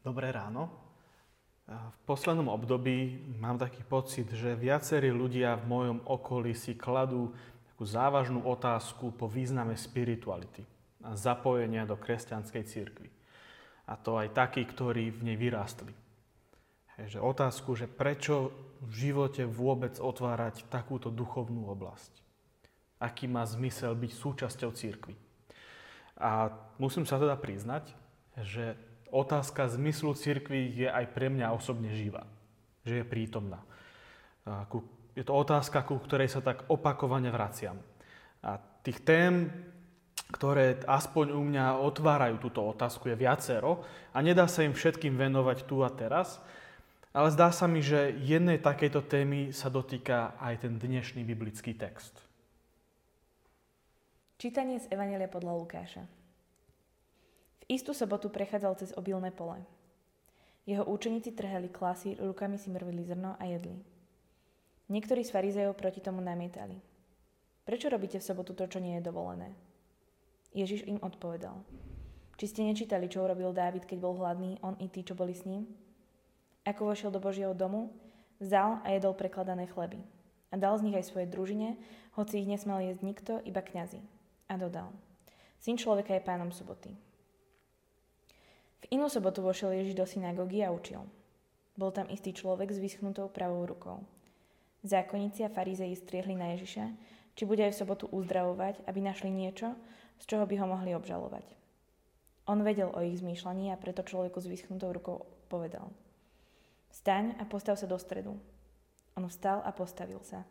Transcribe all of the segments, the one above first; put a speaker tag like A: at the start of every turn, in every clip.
A: Dobré ráno. V poslednom období mám taký pocit, že viacerí ľudia v mojom okolí si kladú takú závažnú otázku po význame spirituality a zapojenia do kresťanskej cirkvi. A to aj takí, ktorí v nej vyrástli. Že otázku, že prečo v živote vôbec otvárať takúto duchovnú oblasť. Aký má zmysel byť súčasťou cirkvi. A musím sa teda priznať, že otázka zmyslu cirkvi je aj pre mňa osobne živá. Že je prítomná. Je to otázka, ku ktorej sa tak opakovane vraciam. A tých tém, ktoré aspoň u mňa otvárajú túto otázku, je viacero a nedá sa im všetkým venovať tu a teraz, ale zdá sa mi, že jednej takejto témy sa dotýka aj ten dnešný biblický text.
B: Čítanie z Evangelia podľa Lukáša istú sobotu prechádzal cez obilné pole. Jeho účeníci trhali klasy, rukami si mrvili zrno a jedli. Niektorí z farizejov proti tomu namietali. Prečo robíte v sobotu to, čo nie je dovolené? Ježiš im odpovedal. Či ste nečítali, čo urobil Dávid, keď bol hladný, on i tí, čo boli s ním? Ako vošiel do Božieho domu, vzal a jedol prekladané chleby. A dal z nich aj svojej družine, hoci ich nesmel jesť nikto, iba kňazi. A dodal. Syn človeka je pánom soboty. V inú sobotu vošiel Ježiš do synagógy a učil. Bol tam istý človek s vyschnutou pravou rukou. Zákonníci a farizeji striehli na Ježiša, či bude aj v sobotu uzdravovať, aby našli niečo, z čoho by ho mohli obžalovať. On vedel o ich zmýšľaní a preto človeku s vyschnutou rukou povedal. Vstaň a postav sa do stredu. On vstal a postavil sa.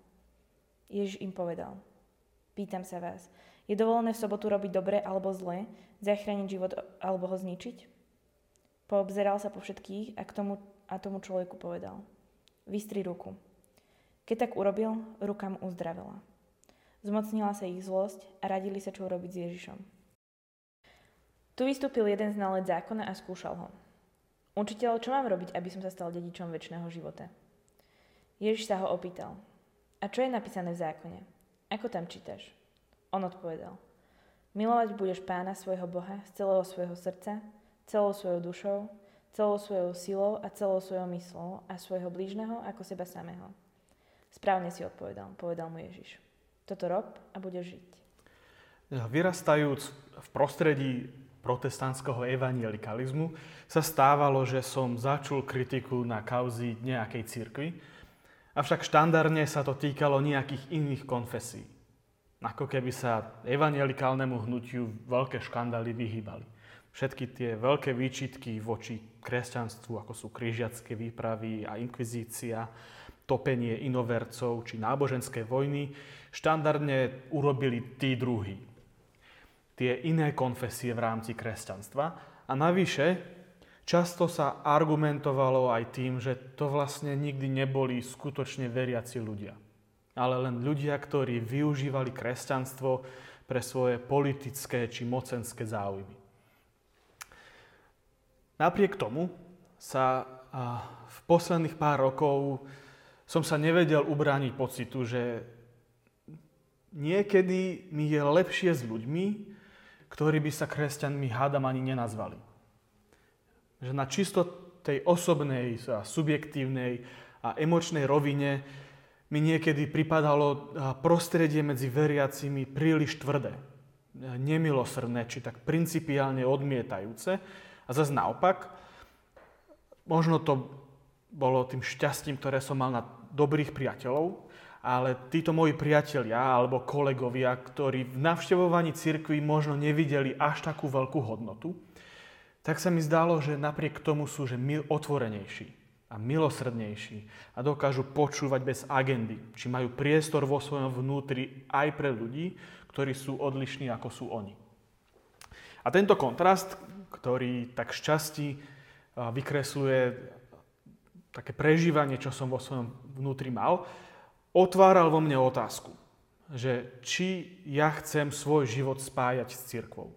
B: Ježiš im povedal. Pýtam sa vás, je dovolené v sobotu robiť dobre alebo zle, zachrániť život alebo ho zničiť? Poobzeral sa po všetkých a, k tomu, a tomu človeku povedal. Vystri ruku. Keď tak urobil, ruka mu uzdravila. Zmocnila sa ich zlosť a radili sa, čo urobiť s Ježišom. Tu vystúpil jeden znalec zákona a skúšal ho. Učiteľ, čo mám robiť, aby som sa stal dedičom väčšného života? Ježiš sa ho opýtal. A čo je napísané v zákone? Ako tam čítaš? On odpovedal. Milovať budeš pána svojho Boha z celého svojho srdca, celou svojou dušou, celou svojou silou a celou svojou myslou a svojho blížneho ako seba samého. Správne si odpovedal, povedal mu Ježiš. Toto rob a budeš žiť.
A: Vyrastajúc v prostredí protestantského evangelikalizmu sa stávalo, že som začul kritiku na kauzy nejakej cirkvi, avšak štandardne sa to týkalo nejakých iných konfesí. Ako keby sa evangelikálnemu hnutiu veľké škandály vyhýbali všetky tie veľké výčitky voči kresťanstvu, ako sú križiacké výpravy a inkvizícia, topenie inovercov či náboženské vojny, štandardne urobili tí druhí. Tie iné konfesie v rámci kresťanstva. A navyše, často sa argumentovalo aj tým, že to vlastne nikdy neboli skutočne veriaci ľudia. Ale len ľudia, ktorí využívali kresťanstvo pre svoje politické či mocenské záujmy. Napriek tomu sa v posledných pár rokov som sa nevedel ubrániť pocitu, že niekedy mi je lepšie s ľuďmi, ktorí by sa kresťanmi hádam ani nenazvali. Že na čisto tej osobnej, subjektívnej a emočnej rovine mi niekedy pripadalo prostredie medzi veriacimi príliš tvrdé, nemilosrdné, či tak principiálne odmietajúce, a zase naopak, možno to bolo tým šťastím, ktoré som mal na dobrých priateľov, ale títo moji priatelia alebo kolegovia, ktorí v navštevovaní cirkvi možno nevideli až takú veľkú hodnotu, tak sa mi zdalo, že napriek tomu sú že otvorenejší a milosrdnejší a dokážu počúvať bez agendy, či majú priestor vo svojom vnútri aj pre ľudí, ktorí sú odlišní ako sú oni. A tento kontrast, ktorý tak šťastí vykresluje také prežívanie, čo som vo svojom vnútri mal, otváral vo mne otázku, že či ja chcem svoj život spájať s cirkvou.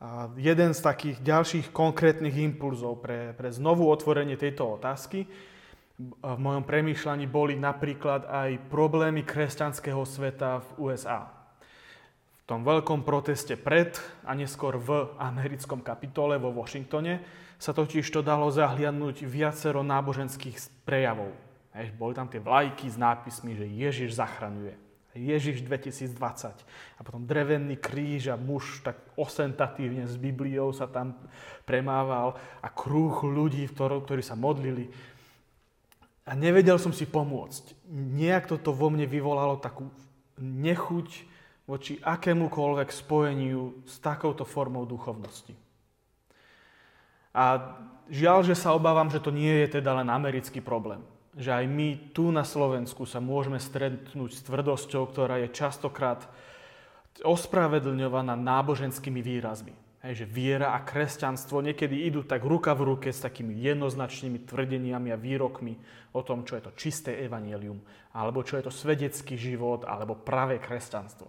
A: A jeden z takých ďalších konkrétnych impulzov pre, pre znovu otvorenie tejto otázky v mojom premýšľaní boli napríklad aj problémy kresťanského sveta v USA tom veľkom proteste pred a neskôr v americkom kapitole vo Washingtone sa totiž to dalo zahliadnúť viacero náboženských prejavov. Hej, boli tam tie vlajky s nápismi, že Ježiš zachraňuje. Ježiš 2020. A potom drevený kríž a muž tak osentatívne s Bibliou sa tam premával a krúh ľudí, ktorí sa modlili. A nevedel som si pomôcť. Nejak toto vo mne vyvolalo takú nechuť voči akémukoľvek spojeniu s takouto formou duchovnosti. A žiaľ, že sa obávam, že to nie je teda len americký problém. Že aj my tu na Slovensku sa môžeme stretnúť s tvrdosťou, ktorá je častokrát ospravedlňovaná náboženskými výrazmi. Hej, že viera a kresťanstvo niekedy idú tak ruka v ruke s takými jednoznačnými tvrdeniami a výrokmi o tom, čo je to čisté evanielium, alebo čo je to svedecký život, alebo pravé kresťanstvo.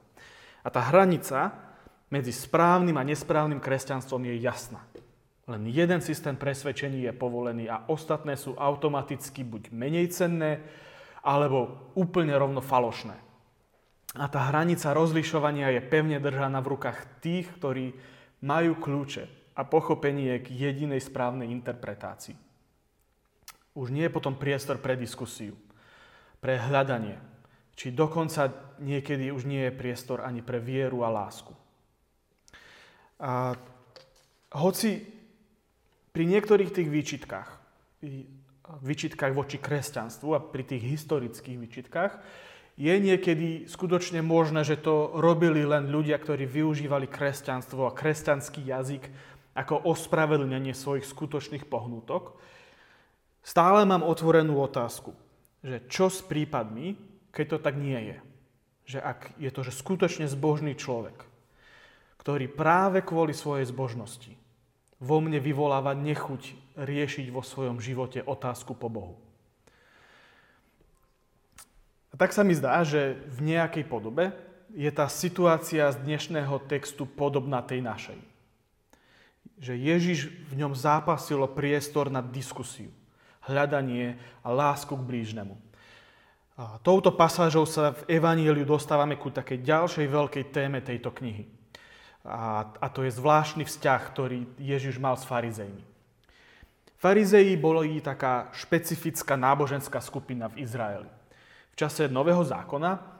A: A tá hranica medzi správnym a nesprávnym kresťanstvom je jasná. Len jeden systém presvedčení je povolený a ostatné sú automaticky buď menej cenné, alebo úplne rovno falošné. A tá hranica rozlišovania je pevne držaná v rukách tých, ktorí majú kľúče a pochopenie k jedinej správnej interpretácii. Už nie je potom priestor pre diskusiu, pre hľadanie, či dokonca niekedy už nie je priestor ani pre vieru a lásku. A hoci pri niektorých tých výčitkách, výčitkách voči kresťanstvu a pri tých historických výčitkách, je niekedy skutočne možné, že to robili len ľudia, ktorí využívali kresťanstvo a kresťanský jazyk ako ospravedlnenie svojich skutočných pohnutok. Stále mám otvorenú otázku, že čo s prípadmi, keď to tak nie je. Že ak je to že skutočne zbožný človek, ktorý práve kvôli svojej zbožnosti vo mne vyvoláva nechuť riešiť vo svojom živote otázku po Bohu. Tak sa mi zdá, že v nejakej podobe je tá situácia z dnešného textu podobná tej našej. Že Ježiš v ňom zápasilo priestor na diskusiu, hľadanie a lásku k blížnemu. A touto pasážou sa v Evaníliu dostávame ku takej ďalšej veľkej téme tejto knihy. A, a to je zvláštny vzťah, ktorý Ježiš mal s farizejmi. Farizeji boli taká špecifická náboženská skupina v Izraeli čase Nového zákona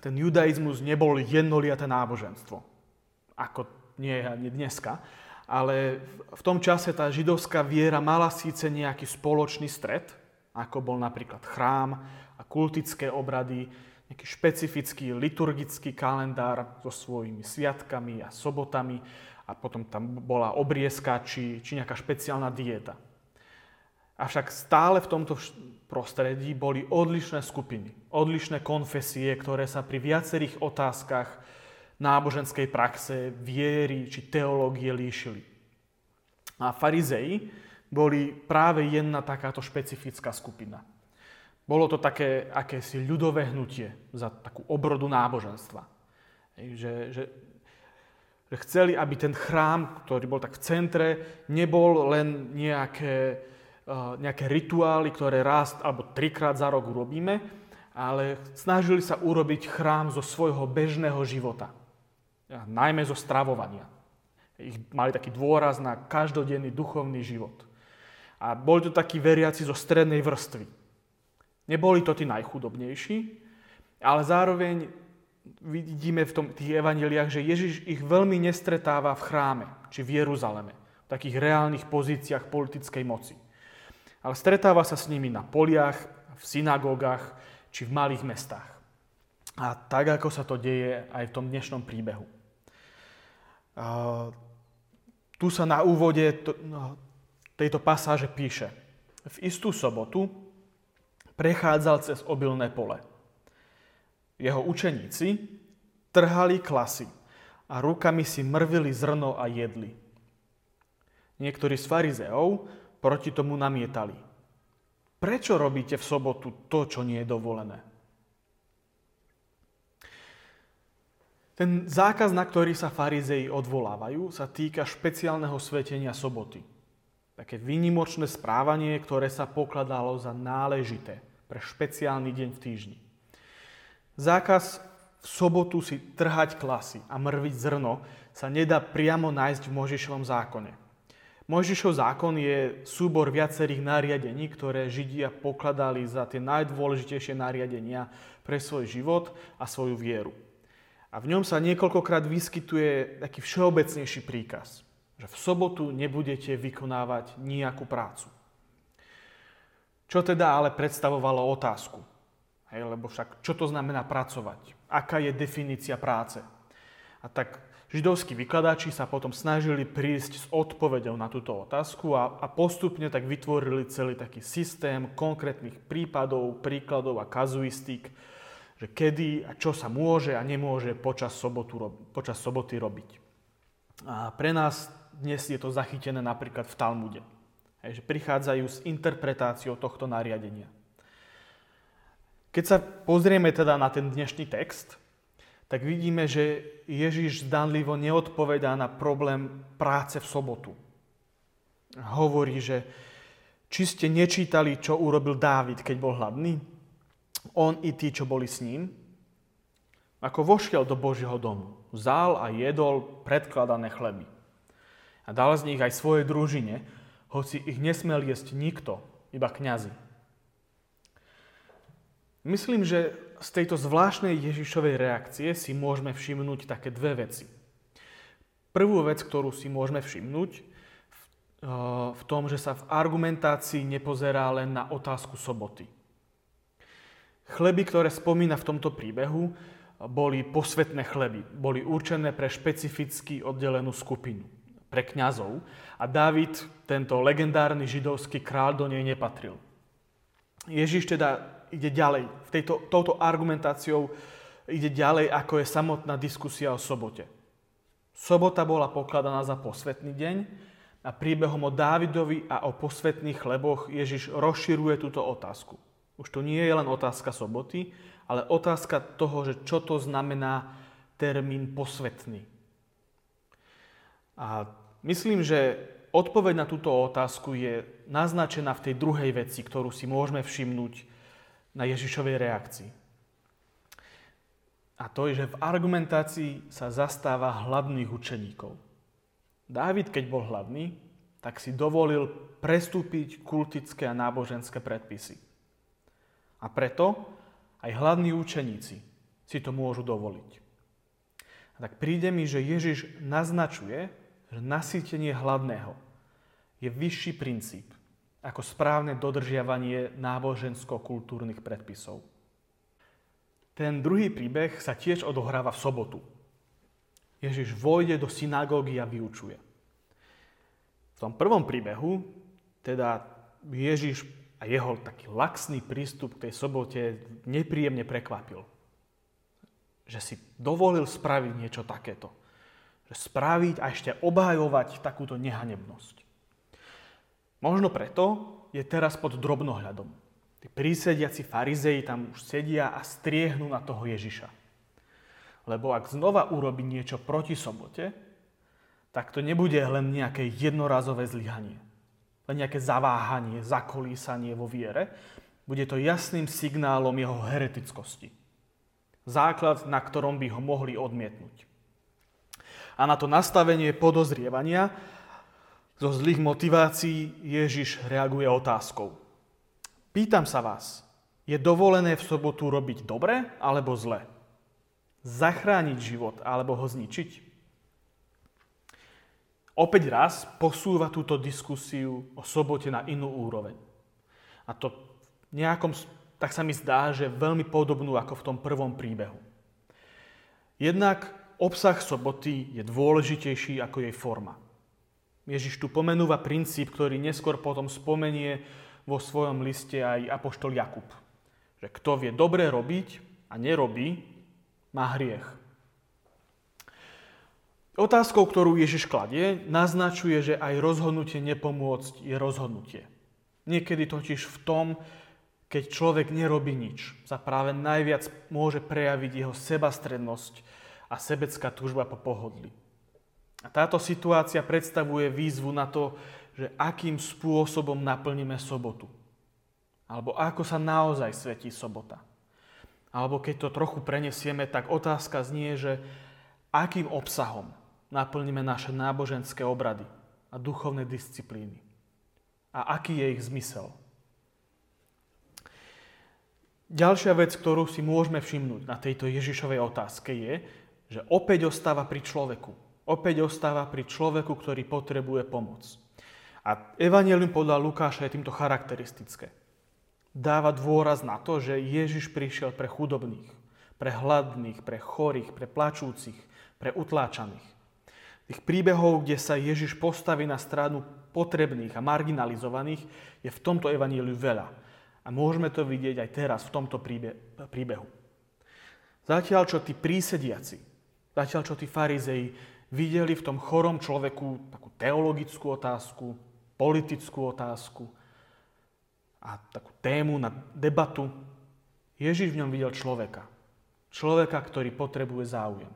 A: ten judaizmus nebol jednoliaté náboženstvo, ako nie je dneska, ale v tom čase tá židovská viera mala síce nejaký spoločný stred, ako bol napríklad chrám a kultické obrady, nejaký špecifický liturgický kalendár so svojimi sviatkami a sobotami a potom tam bola obriezka či, či nejaká špeciálna dieta. Avšak stále v tomto prostredí boli odlišné skupiny, odlišné konfesie, ktoré sa pri viacerých otázkach náboženskej praxe, viery či teológie líšili. A farizei boli práve jedna takáto špecifická skupina. Bolo to také akési ľudové hnutie za takú obrodu náboženstva. Že, že, že chceli, aby ten chrám, ktorý bol tak v centre, nebol len nejaké nejaké rituály, ktoré raz alebo trikrát za rok urobíme, ale snažili sa urobiť chrám zo svojho bežného života. Najmä zo stravovania. Ich mali taký dôraz na každodenný duchovný život. A boli to takí veriaci zo strednej vrstvy. Neboli to tí najchudobnejší, ale zároveň vidíme v tom, tých evaneliách, že Ježiš ich veľmi nestretáva v chráme, či v Jeruzaleme, v takých reálnych pozíciách politickej moci ale stretáva sa s nimi na poliach, v synagógach či v malých mestách. A tak, ako sa to deje aj v tom dnešnom príbehu. Tu sa na úvode no, tejto pasáže píše. V istú sobotu prechádzal cez obilné pole. Jeho učeníci trhali klasy a rukami si mrvili zrno a jedli. Niektorí z farizeov proti tomu namietali. Prečo robíte v sobotu to, čo nie je dovolené? Ten zákaz, na ktorý sa farizei odvolávajú, sa týka špeciálneho svetenia soboty. Také výnimočné správanie, ktoré sa pokladalo za náležité pre špeciálny deň v týždni. Zákaz v sobotu si trhať klasy a mrviť zrno sa nedá priamo nájsť v Možišovom zákone. Mojžišov zákon je súbor viacerých nariadení, ktoré Židia pokladali za tie najdôležitejšie nariadenia pre svoj život a svoju vieru. A v ňom sa niekoľkokrát vyskytuje taký všeobecnejší príkaz, že v sobotu nebudete vykonávať nejakú prácu. Čo teda ale predstavovalo otázku? Hej, lebo však čo to znamená pracovať? Aká je definícia práce? A tak Židovskí vykladači sa potom snažili prísť s odpovedou na túto otázku a, a postupne tak vytvorili celý taký systém konkrétnych prípadov, príkladov a kazuistík, že kedy a čo sa môže a nemôže počas, sobotu, počas soboty robiť. A pre nás dnes je to zachytené napríklad v Talmude, že prichádzajú s interpretáciou tohto nariadenia. Keď sa pozrieme teda na ten dnešný text, tak vidíme, že Ježiš zdanlivo neodpovedá na problém práce v sobotu. Hovorí, že či ste nečítali, čo urobil Dávid, keď bol hladný? On i tí, čo boli s ním? Ako vošiel do Božieho domu, vzal a jedol predkladané chleby. A dal z nich aj svojej družine, hoci ich nesmel jesť nikto, iba kňazi. Myslím, že z tejto zvláštnej Ježišovej reakcie si môžeme všimnúť také dve veci. Prvú vec, ktorú si môžeme všimnúť, v eh, tom, že sa v argumentácii nepozerá len na otázku soboty. Chleby, ktoré spomína v tomto príbehu, boli posvetné chleby. Boli určené pre špecificky oddelenú skupinu, pre kňazov. A David, tento legendárny židovský král, do nej nepatril. Ježiš teda ide ďalej. V tejto, touto argumentáciou ide ďalej, ako je samotná diskusia o sobote. Sobota bola pokladaná za posvetný deň a príbehom o Dávidovi a o posvetných chleboch Ježiš rozširuje túto otázku. Už to nie je len otázka soboty, ale otázka toho, že čo to znamená termín posvetný. A myslím, že odpoveď na túto otázku je naznačená v tej druhej veci, ktorú si môžeme všimnúť na Ježišovej reakcii. A to je, že v argumentácii sa zastáva hladných učeníkov. Dávid, keď bol hladný, tak si dovolil prestúpiť kultické a náboženské predpisy. A preto aj hladní učeníci si to môžu dovoliť. A tak príde mi, že Ježiš naznačuje, že nasýtenie hladného je vyšší princíp ako správne dodržiavanie nábožensko-kultúrnych predpisov. Ten druhý príbeh sa tiež odohráva v sobotu. Ježiš vojde do synagógy a vyučuje. V tom prvom príbehu teda Ježiš a jeho taký laxný prístup k tej sobote nepríjemne prekvapil. Že si dovolil spraviť niečo takéto. Že spraviť a ešte obhajovať takúto nehanebnosť. Možno preto je teraz pod drobnohľadom. Tí prísediaci farizei tam už sedia a striehnú na toho Ježiša. Lebo ak znova urobí niečo proti sobote, tak to nebude len nejaké jednorazové zlyhanie. Len nejaké zaváhanie, zakolísanie vo viere. Bude to jasným signálom jeho heretickosti. Základ, na ktorom by ho mohli odmietnúť. A na to nastavenie podozrievania zo zlých motivácií Ježiš reaguje otázkou. Pýtam sa vás, je dovolené v sobotu robiť dobre alebo zle? Zachrániť život alebo ho zničiť? Opäť raz posúva túto diskusiu o sobote na inú úroveň. A to nejakom, tak sa mi zdá, že veľmi podobnú ako v tom prvom príbehu. Jednak obsah soboty je dôležitejší ako jej forma. Ježiš tu pomenúva princíp, ktorý neskôr potom spomenie vo svojom liste aj apoštol Jakub. Že kto vie dobre robiť a nerobí, má hriech. Otázkou, ktorú Ježiš kladie, naznačuje, že aj rozhodnutie nepomôcť je rozhodnutie. Niekedy totiž v tom, keď človek nerobí nič, sa práve najviac môže prejaviť jeho sebastrednosť a sebecká túžba po pohodlí. A táto situácia predstavuje výzvu na to, že akým spôsobom naplníme sobotu. Alebo ako sa naozaj svetí sobota. Alebo keď to trochu prenesieme, tak otázka znie, že akým obsahom naplníme naše náboženské obrady a duchovné disciplíny. A aký je ich zmysel. Ďalšia vec, ktorú si môžeme všimnúť na tejto Ježišovej otázke je, že opäť ostáva pri človeku. Opäť ostáva pri človeku, ktorý potrebuje pomoc. A Evangelium podľa Lukáša je týmto charakteristické dáva dôraz na to, že Ježiš prišiel pre chudobných, pre hladných, pre chorých, pre plačúcich, pre utláčaných. Tých príbehov, kde sa Ježiš postaví na stranu potrebných a marginalizovaných, je v tomto evaníliu veľa. A môžeme to vidieť aj teraz v tomto príbehu. Zatiaľ, čo tí prísediaci, zatiaľ, čo tí farizei videli v tom chorom človeku takú teologickú otázku, politickú otázku, a takú tému na debatu. Ježiš v ňom videl človeka. Človeka, ktorý potrebuje záujem.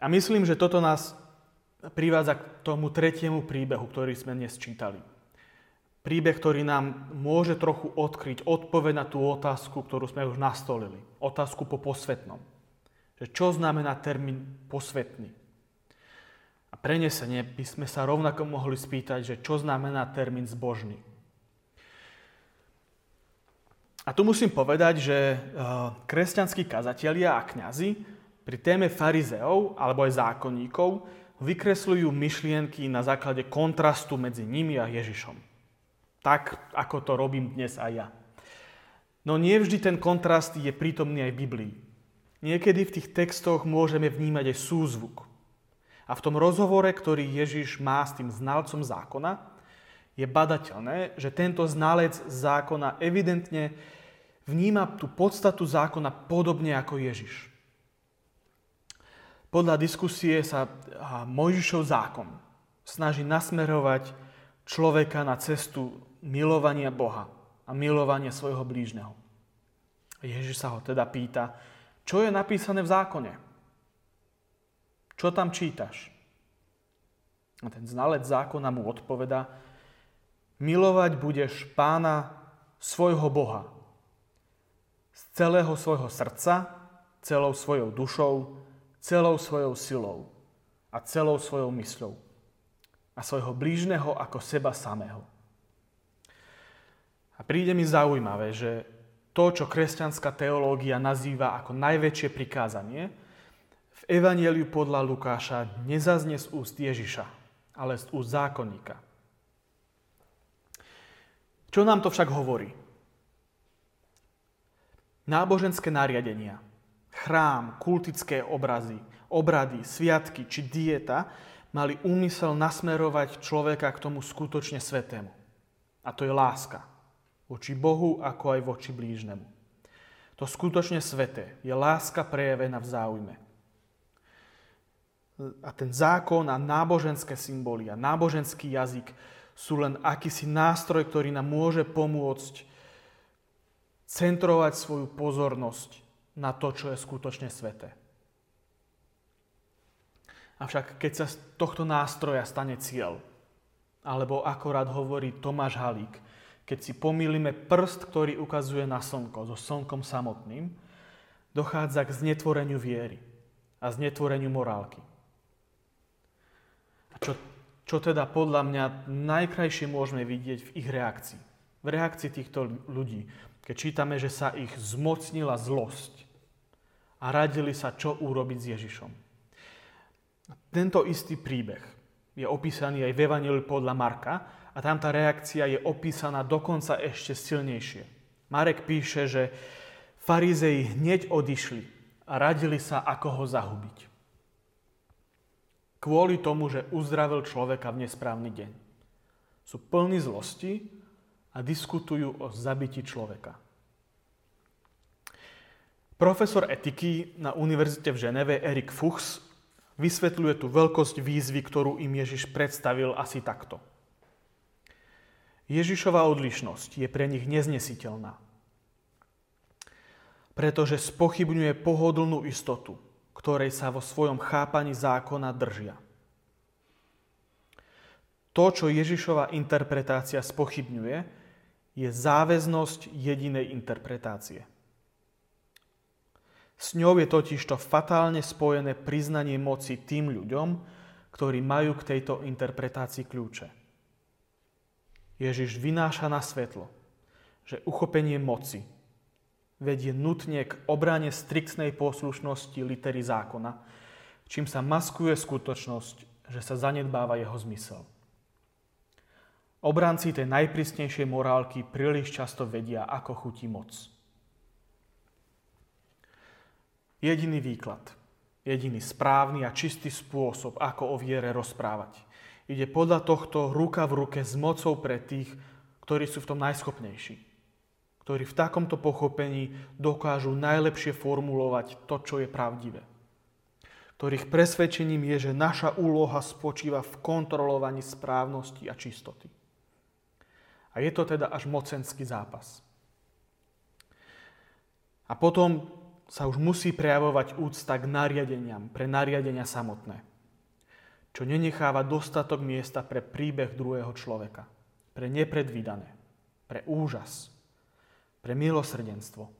A: A myslím, že toto nás privádza k tomu tretiemu príbehu, ktorý sme dnes čítali. Príbeh, ktorý nám môže trochu odkryť odpoveď na tú otázku, ktorú sme už nastolili. Otázku po posvetnom. Že čo znamená termín posvetný? A prenesenie by sme sa rovnako mohli spýtať, že čo znamená termín zbožný. A tu musím povedať, že eh, kresťanskí kazatelia a kňazi pri téme farizeov alebo aj zákonníkov vykresľujú myšlienky na základe kontrastu medzi nimi a Ježišom. Tak, ako to robím dnes aj ja. No nie vždy ten kontrast je prítomný aj v Biblii. Niekedy v tých textoch môžeme vnímať aj súzvuk. A v tom rozhovore, ktorý Ježiš má s tým znalcom zákona, je badateľné, že tento znalec zákona evidentne vníma tú podstatu zákona podobne ako Ježiš. Podľa diskusie sa Mojžišov zákon snaží nasmerovať človeka na cestu milovania Boha a milovania svojho blížneho. Ježiš sa ho teda pýta, čo je napísané v zákone? Čo tam čítaš? A ten znalec zákona mu odpoveda, milovať budeš pána svojho Boha z celého svojho srdca, celou svojou dušou, celou svojou silou a celou svojou mysľou a svojho blížneho ako seba samého. A príde mi zaujímavé, že to, čo kresťanská teológia nazýva ako najväčšie prikázanie, v Evangeliu podľa Lukáša nezaznie z úst Ježiša, ale z úst zákonníka. Čo nám to však hovorí? Náboženské nariadenia, chrám, kultické obrazy, obrady, sviatky či dieta mali úmysel nasmerovať človeka k tomu skutočne svetému. A to je láska. Voči Bohu, ako aj voči blížnemu. To skutočne sveté je láska prejavená v záujme a ten zákon a náboženské symboly a náboženský jazyk sú len akýsi nástroj, ktorý nám môže pomôcť centrovať svoju pozornosť na to, čo je skutočne sveté. Avšak keď sa z tohto nástroja stane cieľ, alebo akorát hovorí Tomáš Halík, keď si pomýlime prst, ktorý ukazuje na slnko so slnkom samotným, dochádza k znetvoreniu viery a znetvoreniu morálky. Čo, čo teda podľa mňa najkrajšie môžeme vidieť v ich reakcii. V reakcii týchto ľudí, keď čítame, že sa ich zmocnila zlosť a radili sa, čo urobiť s Ježišom. Tento istý príbeh je opísaný aj v Evangeliu podľa Marka a tam tá reakcia je opísaná dokonca ešte silnejšie. Marek píše, že farizei hneď odišli a radili sa, ako ho zahubiť kvôli tomu, že uzdravil človeka v nesprávny deň. Sú plní zlosti a diskutujú o zabití človeka. Profesor etiky na univerzite v Ženeve Erik Fuchs vysvetľuje tú veľkosť výzvy, ktorú im Ježiš predstavil asi takto. Ježišova odlišnosť je pre nich neznesiteľná, pretože spochybňuje pohodlnú istotu, ktorej sa vo svojom chápaní zákona držia. To, čo Ježišova interpretácia spochybňuje, je záväznosť jedinej interpretácie. S ňou je totiž to fatálne spojené priznanie moci tým ľuďom, ktorí majú k tejto interpretácii kľúče. Ježiš vynáša na svetlo, že uchopenie moci vedie nutne k obrane striktnej poslušnosti litery zákona, čím sa maskuje skutočnosť, že sa zanedbáva jeho zmysel. Obranci tej najprísnejšej morálky príliš často vedia, ako chutí moc. Jediný výklad, jediný správny a čistý spôsob, ako o viere rozprávať. Ide podľa tohto ruka v ruke s mocou pre tých, ktorí sú v tom najschopnejší. Ktorí v takomto pochopení dokážu najlepšie formulovať to, čo je pravdivé ktorých presvedčením je, že naša úloha spočíva v kontrolovaní správnosti a čistoty. A je to teda až mocenský zápas. A potom sa už musí prejavovať úcta k nariadeniam, pre nariadenia samotné, čo nenecháva dostatok miesta pre príbeh druhého človeka, pre nepredvídané, pre úžas, pre milosrdenstvo.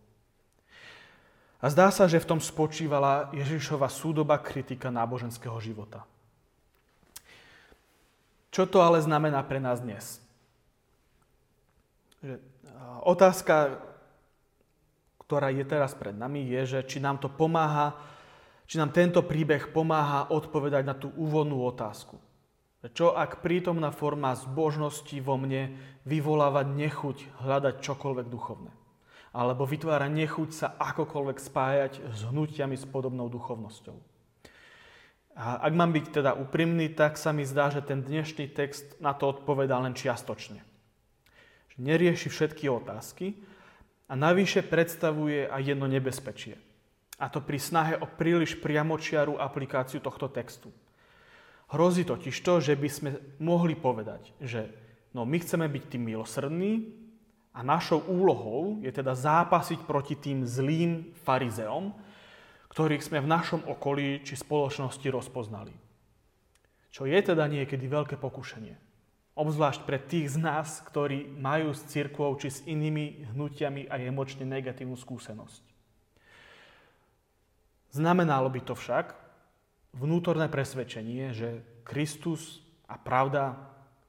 A: A zdá sa, že v tom spočívala Ježišova súdoba kritika náboženského života. Čo to ale znamená pre nás dnes? Že otázka, ktorá je teraz pred nami, je, že či nám to pomáha, či nám tento príbeh pomáha odpovedať na tú úvodnú otázku. Čo ak prítomná forma zbožnosti vo mne vyvoláva nechuť hľadať čokoľvek duchovné? Alebo vytvára nechuť sa akokoľvek spájať s hnutiami s podobnou duchovnosťou? A ak mám byť teda úprimný, tak sa mi zdá, že ten dnešný text na to odpovedá len čiastočne že nerieši všetky otázky a navyše predstavuje aj jedno nebezpečie. A to pri snahe o príliš priamočiarú aplikáciu tohto textu. Hrozí totiž to, že by sme mohli povedať, že no, my chceme byť tým milosrdní a našou úlohou je teda zápasiť proti tým zlým farizeom, ktorých sme v našom okolí či spoločnosti rozpoznali. Čo je teda niekedy veľké pokušenie. Obzvlášť pre tých z nás, ktorí majú s církvou či s inými hnutiami aj emočne negatívnu skúsenosť. Znamenalo by to však vnútorné presvedčenie, že Kristus a pravda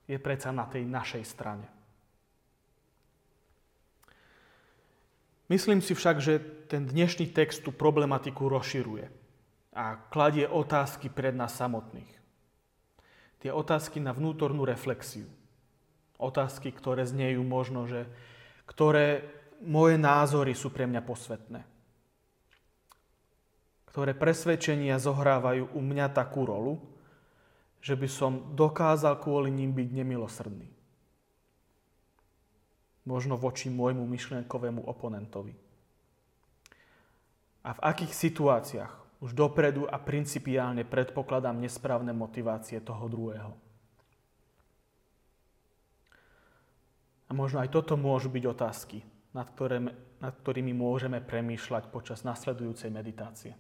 A: je predsa na tej našej strane. Myslím si však, že ten dnešný text tú problematiku rozširuje a kladie otázky pred nás samotných tie otázky na vnútornú reflexiu. Otázky, ktoré znejú možno, že ktoré moje názory sú pre mňa posvetné. Ktoré presvedčenia zohrávajú u mňa takú rolu, že by som dokázal kvôli ním byť nemilosrdný. Možno voči môjmu myšlienkovému oponentovi. A v akých situáciách už dopredu a principiálne predpokladám nesprávne motivácie toho druhého. A možno aj toto môžu byť otázky, nad, ktoré, nad ktorými môžeme premýšľať počas nasledujúcej meditácie.